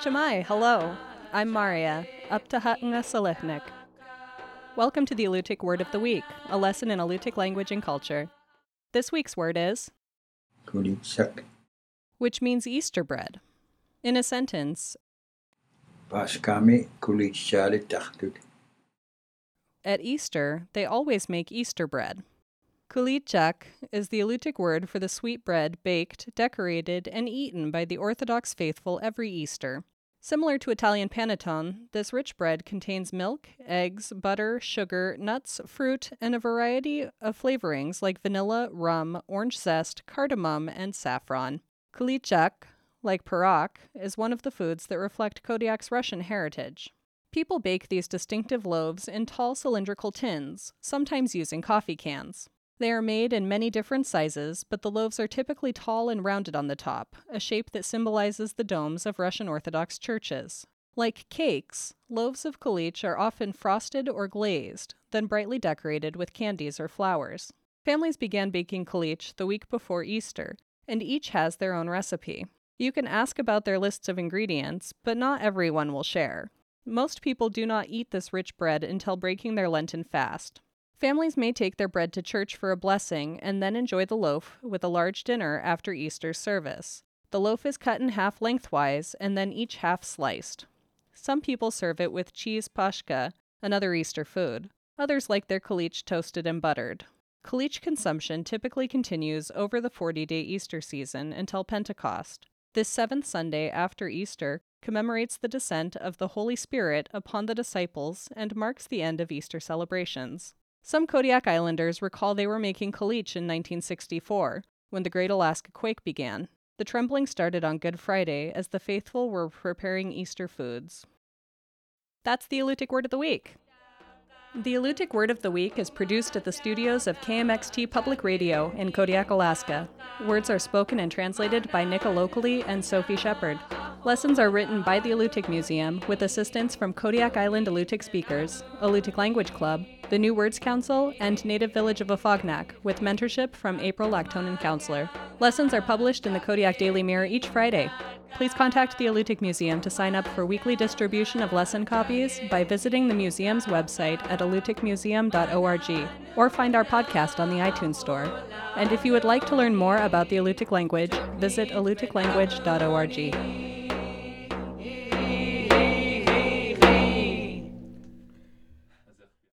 Chamai, hello. I'm Maria, up to Hatanga Salihnik. Welcome to the Alutiiq Word of the Week, a lesson in Alutiiq language and culture. This week's word is Kulitsak which means Easter bread. In a sentence, Paskami kulitsali tahtut at Easter, they always make Easter bread. Kulitjak is the Alutiiq word for the sweet bread baked, decorated, and eaten by the Orthodox faithful every Easter. Similar to Italian panettone, this rich bread contains milk, eggs, butter, sugar, nuts, fruit, and a variety of flavorings like vanilla, rum, orange zest, cardamom, and saffron. Kulitjak, like Parak, is one of the foods that reflect Kodiak's Russian heritage. People bake these distinctive loaves in tall cylindrical tins, sometimes using coffee cans. They are made in many different sizes, but the loaves are typically tall and rounded on the top, a shape that symbolizes the domes of Russian Orthodox churches. Like cakes, loaves of kulich are often frosted or glazed, then brightly decorated with candies or flowers. Families began baking kulich the week before Easter, and each has their own recipe. You can ask about their lists of ingredients, but not everyone will share. Most people do not eat this rich bread until breaking their Lenten fast. Families may take their bread to church for a blessing and then enjoy the loaf with a large dinner after Easter service. The loaf is cut in half lengthwise and then each half sliced. Some people serve it with cheese pashka, another Easter food. Others like their kulich toasted and buttered. Kulich consumption typically continues over the 40 day Easter season until Pentecost. This seventh Sunday after Easter commemorates the descent of the Holy Spirit upon the disciples and marks the end of Easter celebrations. Some Kodiak Islanders recall they were making kulich in 1964, when the Great Alaska Quake began. The trembling started on Good Friday as the faithful were preparing Easter foods. That's the Alutiiq Word of the Week. The Alutiiq Word of the Week is produced at the studios of KMXT Public Radio in Kodiak, Alaska. Words are spoken and translated by Nick Alokli and Sophie Shepard. Lessons are written by the Alutiiq Museum with assistance from Kodiak Island Alutiiq speakers, Alutiiq Language Club, the New Words Council, and Native Village of Afognak, with mentorship from April Laktonen Counceller. Lessons are published in the Kodiak Daily Mirror each Friday. Please contact the Alutiiq Museum to sign up for weekly distribution of lesson copies by visiting the museum's website at alutiiqmuseum.org or find our podcast on the iTunes Store. And if you would like to learn more about the Alutiiq language, visit alutiiqlanguage.org.